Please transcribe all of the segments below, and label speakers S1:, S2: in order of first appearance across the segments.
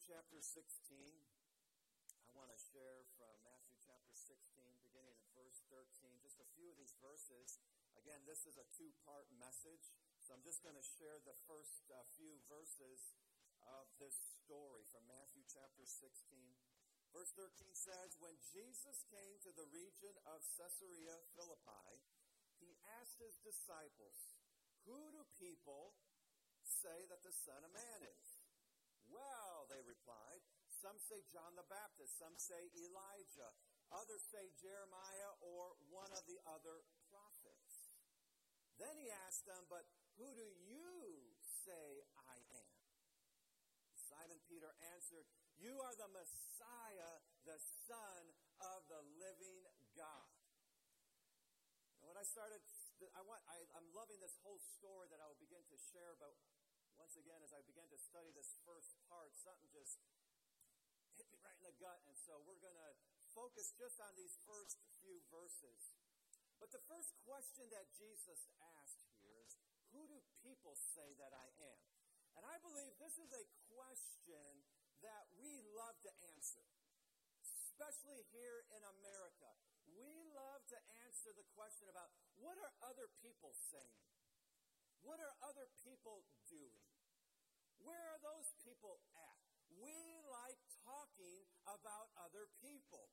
S1: chapter 16. I want to share from Matthew chapter 16, beginning at verse 13, just a few of these verses. Again, this is a two part message, so I'm just going to share the first uh, few verses of this story from Matthew chapter 16. Verse 13 says, When Jesus came to the region of Caesarea Philippi, he asked his disciples, Who do people say that the Son of Man is? Well, they replied, some say John the Baptist, some say Elijah, others say Jeremiah or one of the other prophets. Then he asked them, But who do you say I am? Simon Peter answered, You are the Messiah, the Son of the living God. And when I started, I want, I, I'm loving this whole story that I will begin to share, but once again, as I began to study this first part, something just hit me right in the gut. And so we're going to focus just on these first few verses. But the first question that Jesus asked here is Who do people say that I am? And I believe this is a question that we love to answer, especially here in America. We love to answer the question about what are other people saying? What are other people doing? Where are those people at? We like talking about other people.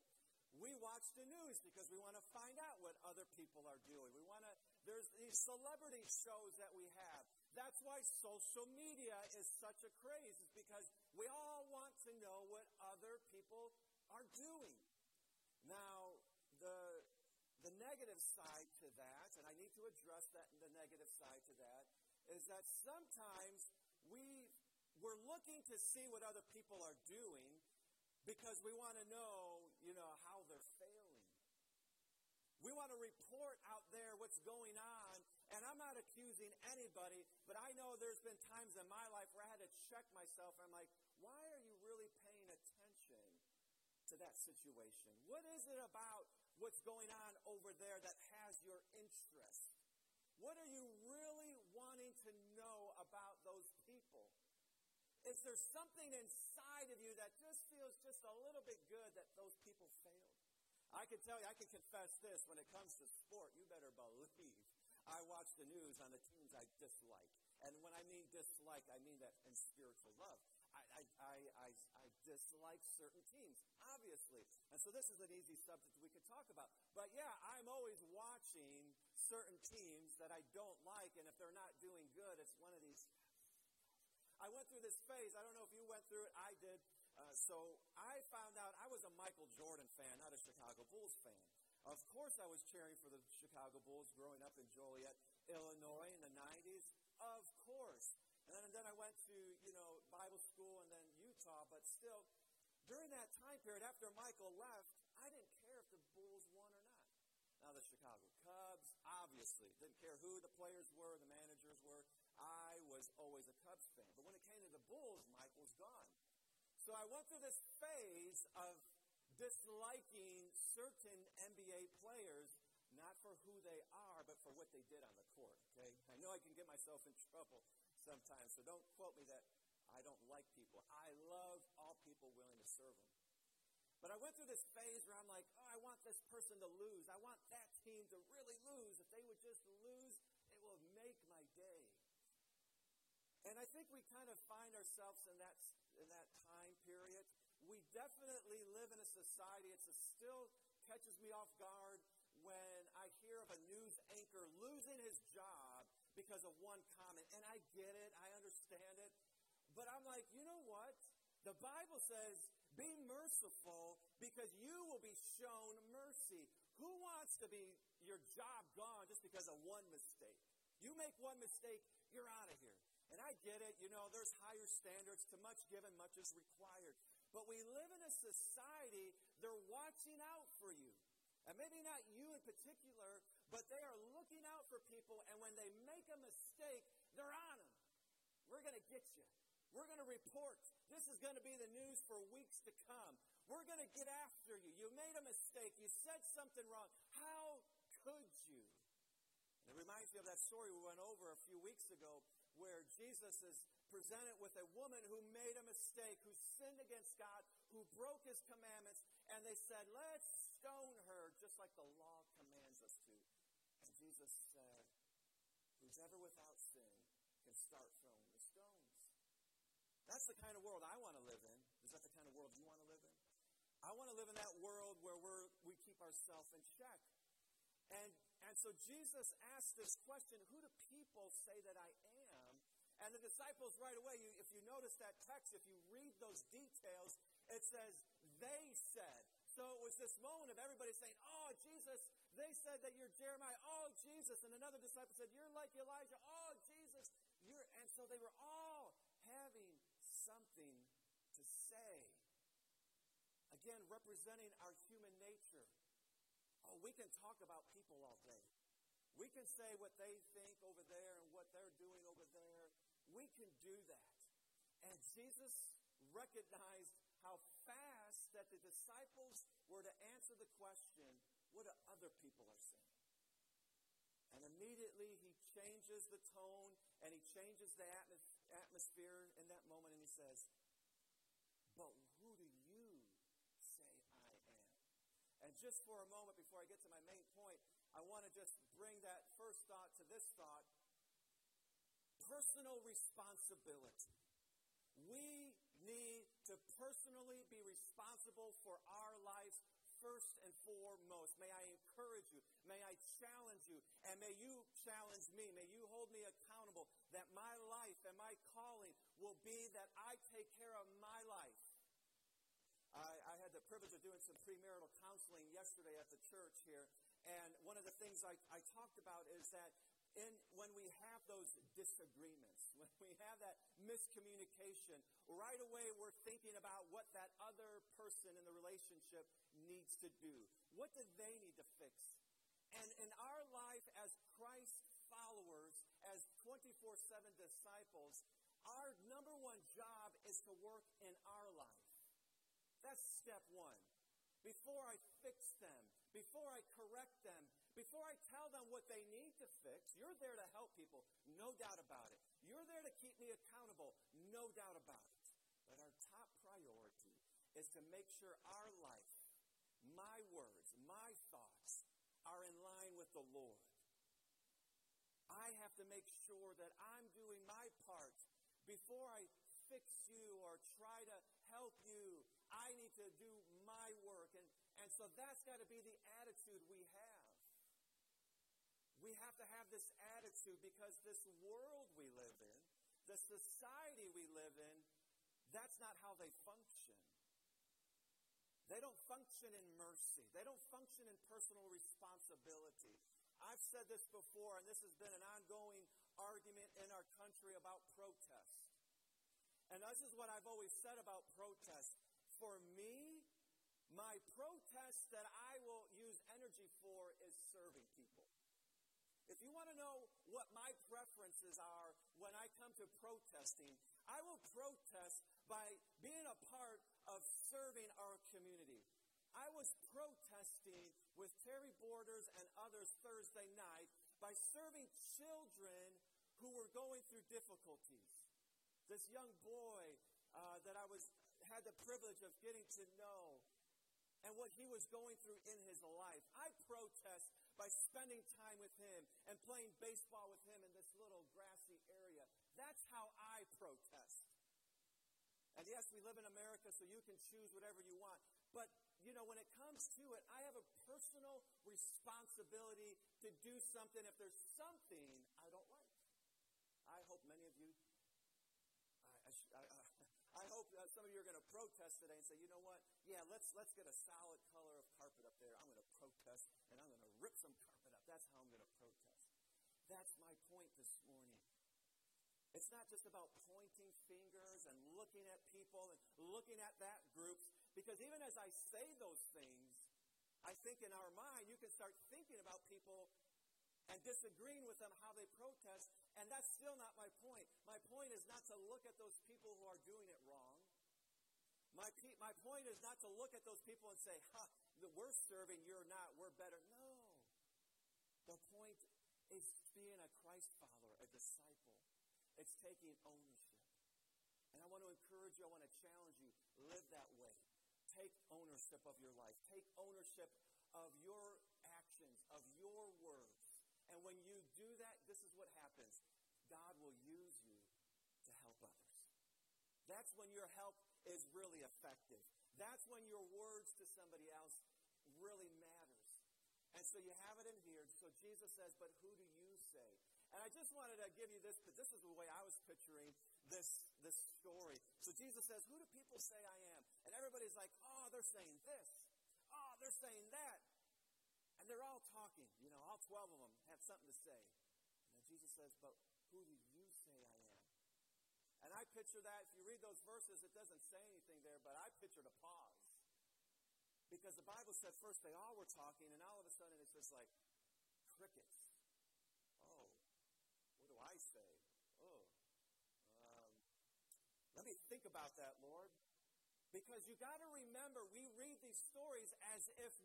S1: We watch the news because we want to find out what other people are doing. We want to, there's these celebrity shows that we have. That's why social media is such a craze, is because we all want to know what other people are doing. Now, the, the negative side to that, and I need to address that, the negative side to that, is that sometimes we we're looking to see what other people are doing because we want to know, you know, how they're failing. We want to report out there what's going on, and I'm not accusing anybody, but I know there's been times in my life where I had to check myself. I'm like, why are you really paying attention to that situation? What is it about what's going on over there that has your interest? What are you really wanting to know about those? Is there something inside of you that just feels just a little bit good that those people failed? I can tell you, I can confess this when it comes to sport, you better believe I watch the news on the teams I dislike. And when I mean dislike, I mean that in spiritual love. I, I, I, I, I dislike certain teams, obviously. And so this is an easy subject we could talk about. But yeah, I'm always watching certain teams that I don't like, and if they're not doing good, it's one of these I went through this phase. I don't know if you went through it. I did. Uh, so I found out I was a Michael Jordan fan, not a Chicago Bulls fan. Of course, I was cheering for the Chicago Bulls growing up in Joliet, Illinois in the 90s. Of course. And then, and then I went to, you know, Bible school and then Utah, but still, during that time period, after Michael left, I didn't care if the Bulls won or not. Now, the Chicago Cubs, obviously, didn't care who the players were, the. I was always a Cubs fan. But when it came to the Bulls, Mike was gone. So I went through this phase of disliking certain NBA players, not for who they are, but for what they did on the court. Okay? I know I can get myself in trouble sometimes, so don't quote me that I don't like people. I love all people willing to serve them. But I went through this phase where I'm like, oh, I want this person to lose. I want that team to really lose. If they would just lose, it will make my day. And I think we kind of find ourselves in that, in that time period. We definitely live in a society, it still catches me off guard when I hear of a news anchor losing his job because of one comment. And I get it, I understand it. But I'm like, you know what? The Bible says, be merciful because you will be shown mercy. Who wants to be your job gone just because of one mistake? You make one mistake, you're out of here. And I get it, you know, there's higher standards. To much given, much is required. But we live in a society, they're watching out for you. And maybe not you in particular, but they are looking out for people, and when they make a mistake, they're on them. We're going to get you. We're going to report. This is going to be the news for weeks to come. We're going to get after you. You made a mistake. You said something wrong. How could you? And it reminds me of that story we went over a few weeks ago where Jesus is presented with a woman who made a mistake, who sinned against God, who broke his commandments, and they said, Let's stone her just like the law commands us to. And Jesus said, Who's ever without sin can start throwing the stones. That's the kind of world I want to live in. Is that the kind of world you want to live in? I want to live in that world where we're, we keep ourselves in check. And, and so Jesus asked this question Who do people say that I am? And the disciples, right away, you, if you notice that text, if you read those details, it says, They said. So it was this moment of everybody saying, Oh, Jesus, they said that you're Jeremiah. Oh, Jesus. And another disciple said, You're like Elijah. Oh, Jesus. You're, and so they were all having something to say. Again, representing our human nature. Oh, we can talk about people all day. We can say what they think over there and what they're doing over there. We can do that. And Jesus recognized how fast that the disciples were to answer the question, what do other people are saying? And immediately he changes the tone and he changes the atmosphere in that moment and he says, But who do you say I am? And just for a moment before I get to my main point, I want to just bring that first thought to this thought personal responsibility. We need to personally be responsible for our lives first and foremost. May I encourage you. May I challenge you. And may you challenge me. May you hold me accountable that my life and my calling will be that I take care of my life. I, I had the privilege of doing some premarital counseling yesterday at the church here. And one of the things I, I talked about is that when we have those disagreements, when we have that miscommunication, right away we're thinking about what that other person in the relationship needs to do. What do they need to fix? And in our life as Christ followers, as 24 7 disciples, our number one job is to work in our life. That's step one. Before I fix them, before I correct them, before I tell them what they need to fix, you're there to help people, no doubt about it. You're there to keep me accountable, no doubt about it. But our top priority is to make sure our life, my words, my thoughts are in line with the Lord. I have to make sure that I'm doing my part before I fix you or try to help you. I need to do my work. And, and so that's got to be the attitude we have. We have to have this attitude because this world we live in, the society we live in, that's not how they function. They don't function in mercy. They don't function in personal responsibility. I've said this before, and this has been an ongoing argument in our country about protest. And this is what I've always said about protest. For me, my protest that I will use energy for is serving people. If you want to know what my preferences are when I come to protesting, I will protest by being a part of serving our community. I was protesting with Terry Borders and others Thursday night by serving children who were going through difficulties. This young boy uh, that I was had the privilege of getting to know and what he was going through in his life. I protest by spending time with him and playing baseball with him in this little grassy area. That's how I protest. And yes, we live in America, so you can choose whatever you want. But, you know, when it comes to it, I have a personal responsibility to do something if there's something I don't like. I hope many of you, I, I, I, some of you are going to protest today and say, you know what? Yeah, let's let's get a solid color of carpet up there. I'm going to protest and I'm going to rip some carpet up. That's how I'm going to protest. That's my point this morning. It's not just about pointing fingers and looking at people and looking at that group, because even as I say those things, I think in our mind you can start thinking about people and disagreeing with them how they protest, and that's still not my point. My point is not to look at those people who are doing it wrong. My, pe- my point is not to look at those people and say, ha, we're serving, you're not, we're better. No. The point is being a Christ follower, a disciple. It's taking ownership. And I want to encourage you, I want to challenge you, live that way. Take ownership of your life. Take ownership of your actions, of your words. And when you do that, this is what happens. God will use you to help others. That's when your help is really effective. That's when your words to somebody else really matters. And so you have it in here. So Jesus says, but who do you say? And I just wanted to give you this, because this is the way I was picturing this, this story. So Jesus says, who do people say I am? And everybody's like, oh, they're saying this. Oh, they're saying that. And they're all talking. You know, all 12 of them have something to say. And Jesus says, but who do you? And I picture that, if you read those verses, it doesn't say anything there, but I pictured a pause. Because the Bible said first they all were talking, and all of a sudden it's just like crickets. Oh, what do I say? Oh. Um, let me think about that, Lord. Because you got to remember, we read these stories as if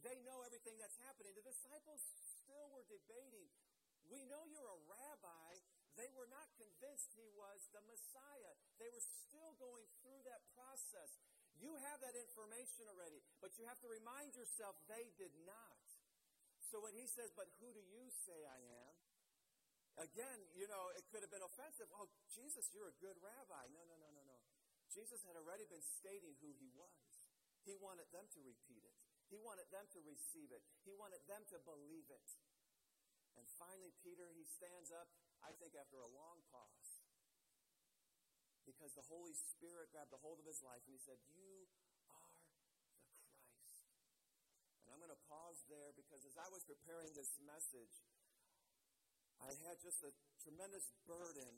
S1: they know everything that's happening. The disciples still were debating. We know you're a rabbi. They were not convinced he was the Messiah. They were still going through that process. You have that information already, but you have to remind yourself they did not. So when he says, But who do you say I am? Again, you know, it could have been offensive. Oh, Jesus, you're a good rabbi. No, no, no, no, no. Jesus had already been stating who he was. He wanted them to repeat it, he wanted them to receive it, he wanted them to believe it. And finally, Peter, he stands up, I think, after a long pause because the Holy Spirit grabbed a hold of his life and he said, You are the Christ. And I'm going to pause there because as I was preparing this message, I had just a tremendous burden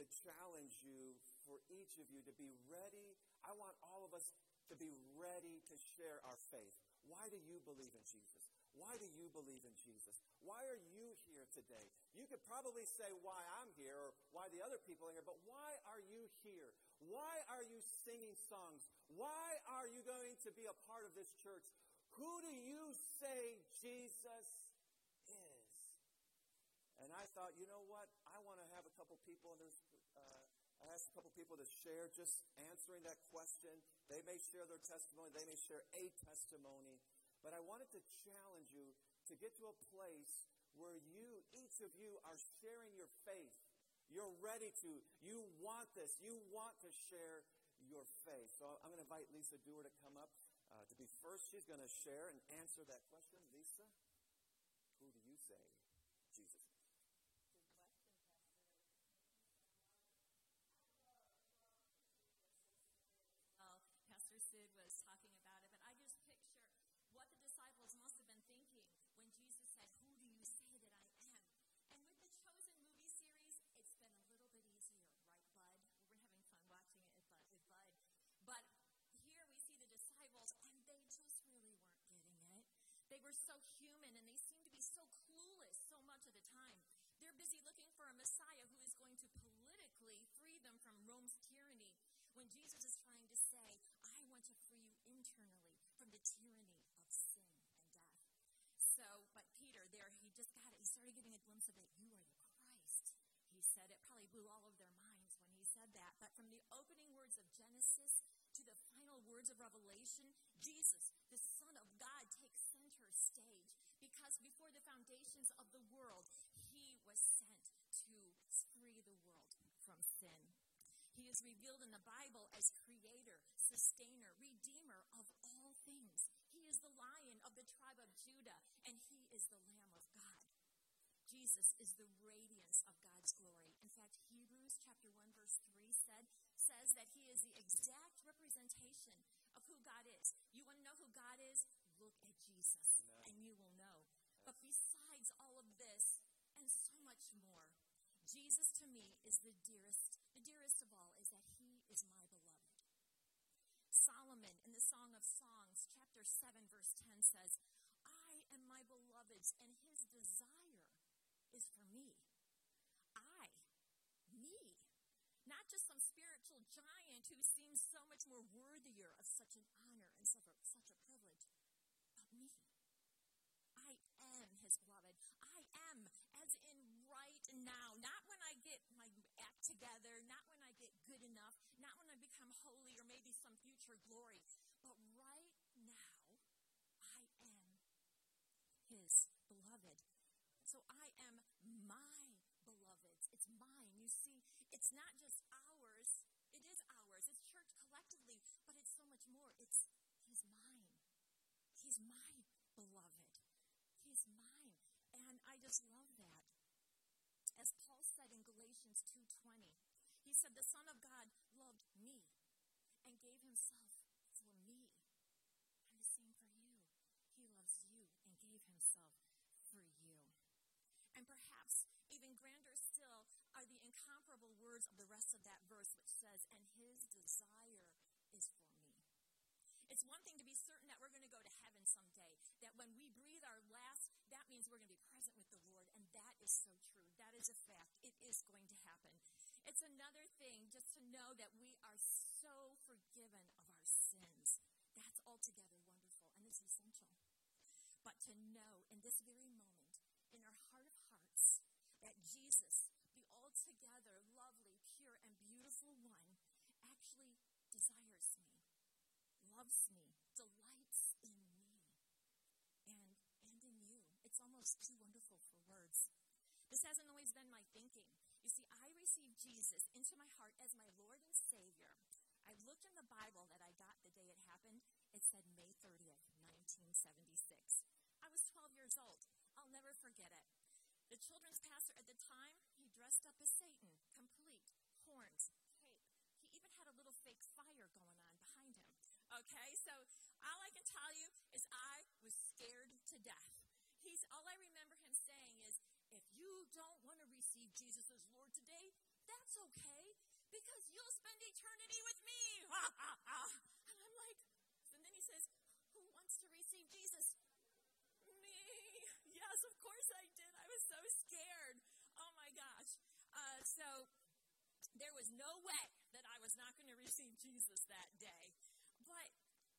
S1: to challenge you for each of you to be ready. I want all of us to be ready to share our faith. Why do you believe in Jesus? Why do you believe in Jesus? Why are you here today? You could probably say why I'm here or why the other people are here, but why are you here? Why are you singing songs? Why are you going to be a part of this church? Who do you say Jesus is? And I thought, you know what? I want to have a couple people, and there's, uh, I asked a couple people to share just answering that question. They may share their testimony, they may share a testimony. But I wanted to challenge you to get to a place where you, each of you, are sharing your faith. You're ready to. You want this. You want to share your faith. So I'm going to invite Lisa Dewar to come up uh, to be first. She's going to share and answer that question. Lisa, who do you say Jesus
S2: They just really weren't getting it. They were so human and they seemed to be so clueless so much of the time. They're busy looking for a Messiah who is going to politically free them from Rome's tyranny when Jesus is trying to say, I want to free you internally from the tyranny of sin and death. So, but Peter, there, he just got it. He started getting a glimpse of it. You are the Christ. He said it probably blew all of their minds when he said that. But from the opening words of Genesis to the final words of Revelation, Jesus, the Son of God, takes center stage because before the foundations of the world, he was sent to free the world from sin. He is revealed in the Bible as creator, sustainer, redeemer of all things. He is the lion of the tribe of Judah, and he is the Lamb. Jesus is the radiance of God's glory. In fact, Hebrews chapter 1 verse 3 said says that he is the exact representation of who God is. You want to know who God is? Look at Jesus and you will know. But besides all of this and so much more, Jesus to me is the dearest. The dearest of all is that he is my beloved. Solomon in the Song of Songs, chapter 7, verse 10 says, I am my beloved's, and his desire is for me. I, me, not just some spiritual giant who seems so much more worthier of such an honor and such a, such a privilege, but me I am his beloved. I am, as in right now. Not when I get my act together, not when I get good enough, not when I become holy or maybe some future glory, but right now, I am His beloved. So I am my beloveds. It's mine. You see, it's not just ours, it is ours. It's church collectively, but it's so much more. It's He's mine. He's my beloved. He's mine. And I just love that. As Paul said in Galatians 2:20, he said the Son of God loved me and gave himself for me. And the same for you. He loves you and gave himself for you. And perhaps even grander still are the incomparable words of the rest of that verse, which says, And his desire is for me. It's one thing to be certain that we're going to go to heaven someday, that when we breathe our last, that means we're going to be present with the Lord, and that is so true. That is a fact. It is going to happen. It's another thing just to know that we are so forgiven of our sins. That's altogether wonderful and is essential. But to know in this very moment, in our heart of hearts, that Jesus, the altogether lovely, pure, and one, actually desires me loves me, delights in me, and, and in you. It's almost too wonderful for words. This hasn't always been my thinking. You see, I received Jesus into my heart as my Lord and Savior. I looked in the Bible that I got the day it happened. It said May 30th, 1976. I was 12 years old. I'll never forget it. The children's pastor at the time, he dressed up as Satan, complete, horns, cape. He even had a little fake fire going on behind him. Okay, so all I can tell you is I was scared to death. He's all I remember him saying is, if you don't want to receive Jesus as Lord today, that's okay because you'll spend eternity with me. and I'm like, and then he says, who wants to receive Jesus? Me. Yes, of course I did. I was so scared. Oh my gosh. Uh, so there was no way that I was not going to receive Jesus that day. But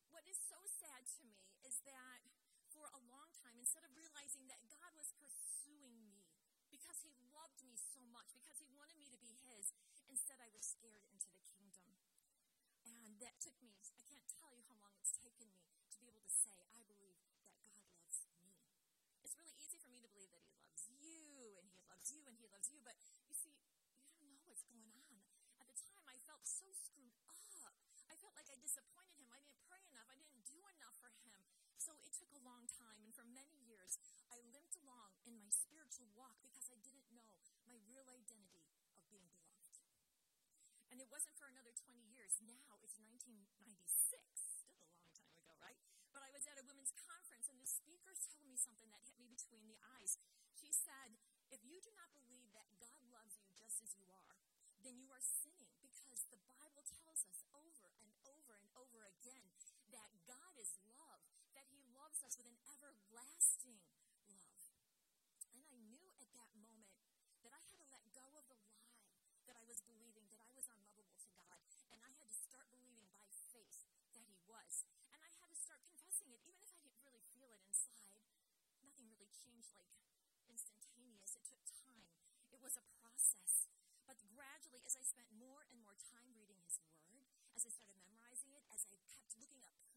S2: what is so sad to me is that for a long time, instead of realizing that God was pursuing me because he loved me so much, because he wanted me to be his, instead I was scared into the kingdom. And that took me, I can't tell you how long it's taken me to be able to say, I believe that God loves me. It's really easy for me to believe that he loves you, and he loves you, and he loves you, but you see, you don't know what's going on. At the time, I felt so screwed up. Felt like I disappointed him. I didn't pray enough. I didn't do enough for him. So it took a long time. And for many years, I limped along in my spiritual walk because I didn't know my real identity of being beloved. And it wasn't for another 20 years. Now it's 1996. Still a long time ago, right? But I was at a women's conference and the speaker told me something that hit me between the eyes. She said, If you do not believe that God loves you just as you are, then you are sinning because the Bible tells us over and over and over again that God is love, that He loves us with an everlasting love. And I knew at that moment that I had to let go of the lie that I was believing that I was unlovable to God, and I had to start believing by faith that He was. And I had to start confessing it, even if I didn't really feel it inside. Nothing really changed like instantaneous. It took time. It was a process. But gradually, as I spent more and more time reading His Word, as I started memorizing it, as I kept looking up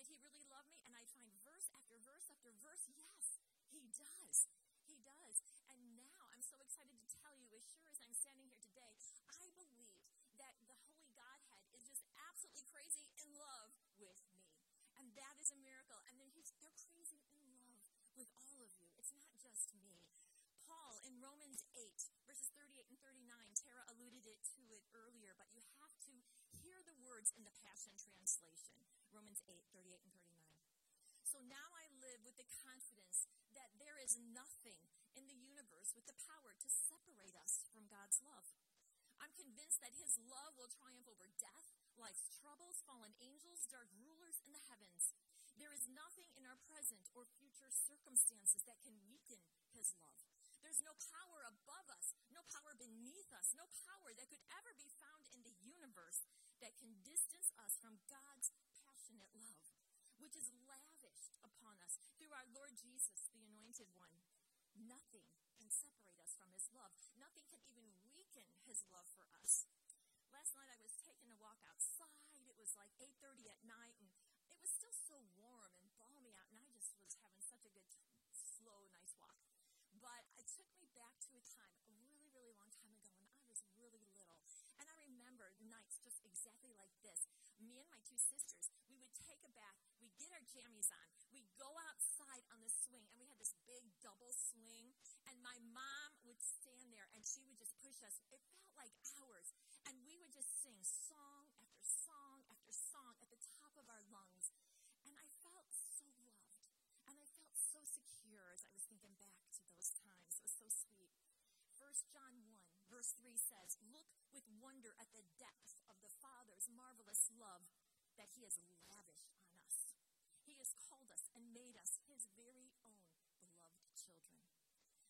S2: did He really love me? And I'd find verse after verse after verse. Yes, He does. He does. And now I'm so excited to tell you, as sure as I'm standing here today, I believe that the Holy Godhead is just absolutely crazy in love with me. And that is a miracle. And then he's, they're crazy in love with all of you. It's not just me. Paul in Romans 8, verses 38 and 39, Tara alluded it to it earlier, but you have words in the Passion Translation. Romans 8, 38 and 39. So now I live with the confidence that there is nothing in the universe with the power to separate us from God's love. I'm convinced that His love will triumph over death, life's troubles, fallen angels, dark rulers in the heavens. There is nothing in our present or future circumstances that can weaken His love. There's no power above us, no power beneath us, no power that could ever be found in the universe that can distance us from God's passionate love, which is lavished upon us through our Lord Jesus, the Anointed One. Nothing can separate us from His love. Nothing can even weaken His love for us. Last night I was taking a walk outside. It was like 8:30 at night, and it was still so warm and balmy out, and I just was having such a good, slow, nice walk. But it took me back to a time, a really, really long time ago, when I was really little, and I remember nights just exactly like this. Me and my two sisters, we would take a bath, we'd get our jammies on, we'd go outside on the swing, and we had this big double swing, and my mom would stand there and she would just push us. It felt like hours. And we would just sing song after song after song at the top of our lungs. And I felt so loved. And I felt so secure as I was thinking back to those times. It was so sweet. 1 John 1, verse 3 says, Look with wonder at the depth of the Father's marvelous love that He has lavished on us. He has called us and made us His very own beloved children.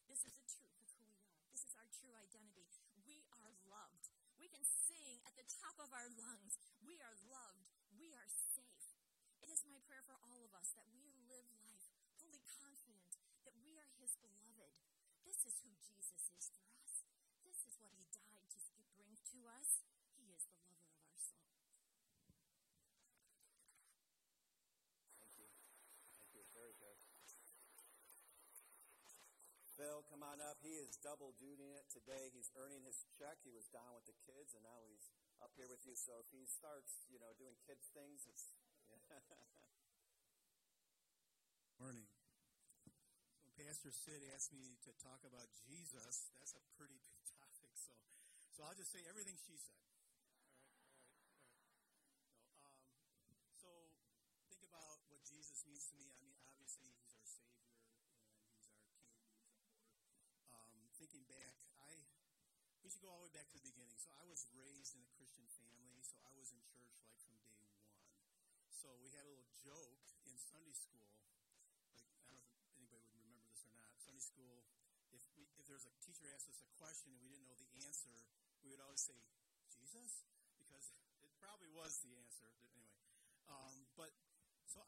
S2: This is the truth of who we are. This is our true identity. We are loved. We can sing at the top of our lungs. We are loved. We are safe. It is my prayer for all of us that we live life fully confident that we are His beloved. This is who Jesus is for us. This is what He died to us. He is the lover of our soul.
S1: Thank you. Thank you. Very good. Phil, come on up. He is double dutying it today. He's earning his check. He was down with the kids, and now he's up here with you. So if he starts, you know, doing kids things, it's yeah.
S3: Morning. So Pastor Sid asked me to talk about Jesus. That's a pretty big topic. So, so I'll just say everything she said. Um, so think about what Jesus means to me. I mean, obviously he's our Savior and he's our King. He's our Lord. Um, thinking back, I we should go all the way back to the beginning. So I was raised in a Christian family. So I was in church like from day one. So we had a little joke in Sunday school like I don't know if anybody would remember this or not. Sunday school, if we if there was a teacher asked us a question and we didn't know the answer, we would always say Jesus because it probably was the answer. Anyway, um, but so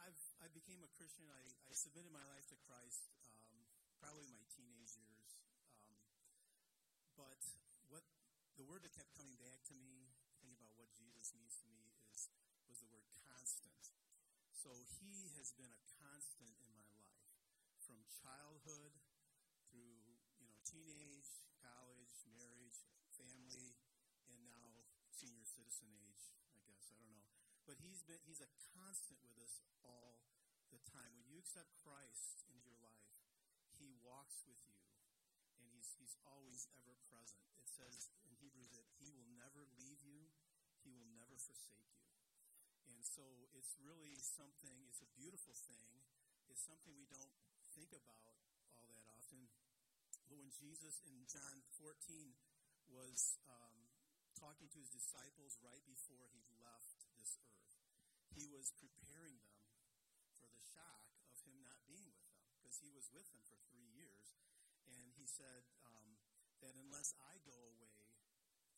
S3: I've I became a Christian. I, I submitted my life to Christ um, probably my teenage years. Um, but what the word that kept coming back to me, thinking about what Jesus means to me, is was the word constant. So he has been a constant in my life from childhood through, you know, teenage, college, marriage, family, and now senior citizen age, I guess. I don't know. But he's been he's a constant with us all the time. When you accept Christ into your life, he walks with you and he's he's always ever present. It says in Hebrews that he will never leave you, he will never forsake you. And so it's really something, it's a beautiful thing. It's something we don't think about all that often. But when Jesus in John 14 was um, talking to his disciples right before he left this earth, he was preparing them for the shock of him not being with them because he was with them for three years. And he said um, that unless I go away,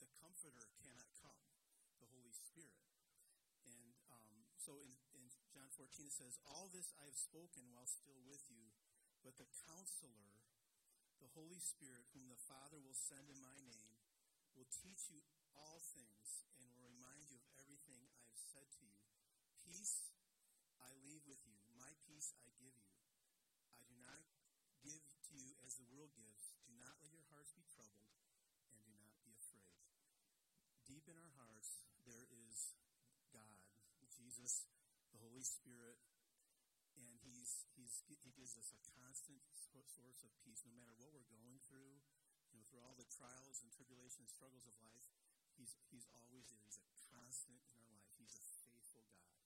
S3: the Comforter cannot come, the Holy Spirit. And um, so in, in John 14 it says, All this I have spoken while still with you, but the counselor, the Holy Spirit, whom the Father will send in my name, will teach you all things and will remind you of everything I have said to you. Peace I leave with you, my peace I give you. I do not give to you as the world gives. Do not let your hearts be troubled, and do not be afraid. Deep in our hearts, there is God, Jesus, the Holy Spirit, and he's, he's, he gives us a constant source of peace no matter what we're going through, you know, through all the trials and tribulations and struggles of life. He's, he's always there. He's a constant in our life. He's a faithful God.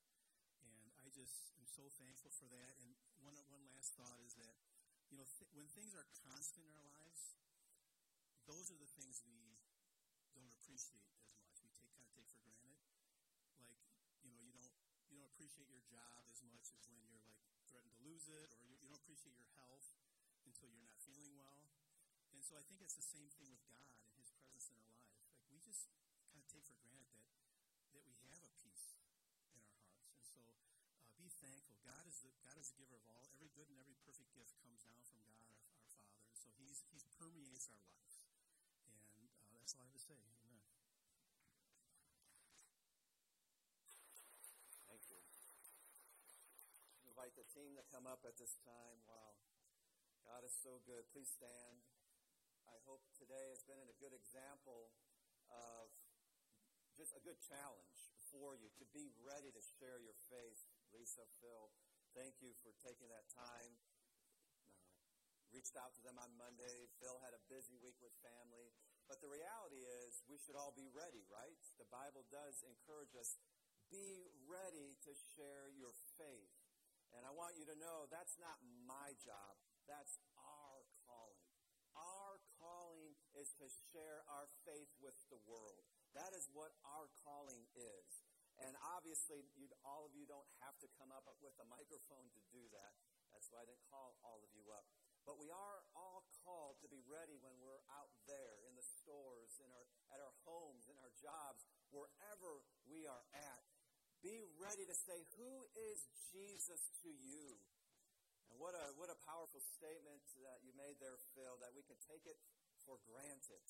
S3: And I just am so thankful for that. And one, one last thought is that, you know, th- when things are constant in our lives, those are the things we don't appreciate as much. We take kind of take for granted. Like, you know, you don't you don't appreciate your job as much as when you're like threatened to lose it, or you, you don't appreciate your health until you're not feeling well. And so I think it's the same thing with God and His presence in our life. Like we just thankful. God is the God is the giver of all. Every good and every perfect gift comes down from God, our, our Father. And so He's He permeates our lives, and uh, that's all I have to say. Amen. Thank you.
S1: I invite the team to come up at this time. Wow, God is so good. Please stand. I hope today has been a good example of just a good challenge for you to be ready to share your faith Lisa, Phil, thank you for taking that time. Uh, reached out to them on Monday. Phil had a busy week with family. But the reality is, we should all be ready, right? The Bible does encourage us be ready to share your faith. And I want you to know that's not my job, that's our calling. Our calling is to share our faith with the world. That is what our calling is. And obviously, all of you don't have to come up with a microphone to do that. That's why I didn't call all of you up. But we are all called to be ready when we're out there in the stores, in our, at our homes, in our jobs, wherever we are at. Be ready to say, Who is Jesus to you? And what a, what a powerful statement that you made there, Phil, that we can take it for granted.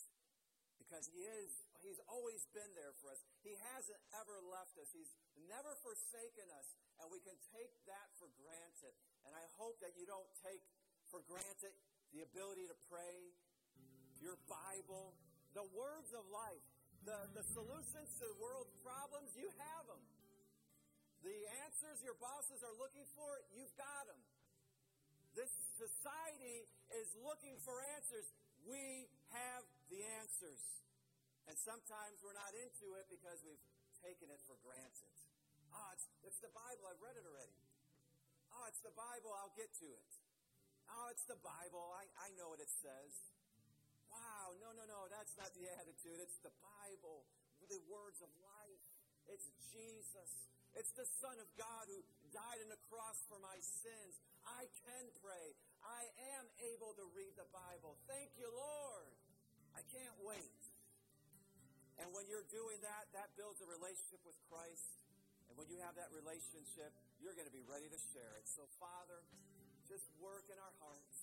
S1: Because he is, he's always been there for us. He hasn't ever left us. He's never forsaken us. And we can take that for granted. And I hope that you don't take for granted the ability to pray, your Bible, the words of life, the, the solutions to the world's problems, you have them. The answers your bosses are looking for, you've got them. This society is looking for answers. We have the answers. And sometimes we're not into it because we've taken it for granted. Oh, it's, it's the Bible. I've read it already. Oh, it's the Bible. I'll get to it. Oh, it's the Bible. I, I know what it says. Wow, no, no, no, that's not the attitude. It's the Bible, the words of life. It's Jesus. It's the Son of God who died on the cross for my sins. I can pray. I am able to read the Bible. Thank you, Lord. I can't wait. And when you're doing that, that builds a relationship with Christ. And when you have that relationship, you're going to be ready to share it. So, Father, just work in our hearts,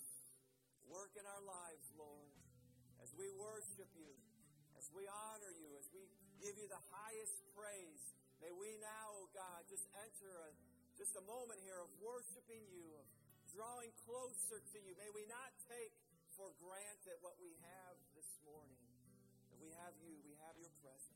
S1: work in our lives, Lord, as we worship you, as we honor you, as we give you the highest praise. May we now, oh God, just enter a, just a moment here of worshiping you, of drawing closer to you. May we not take for granted what we have this morning. That we have you, we have your presence.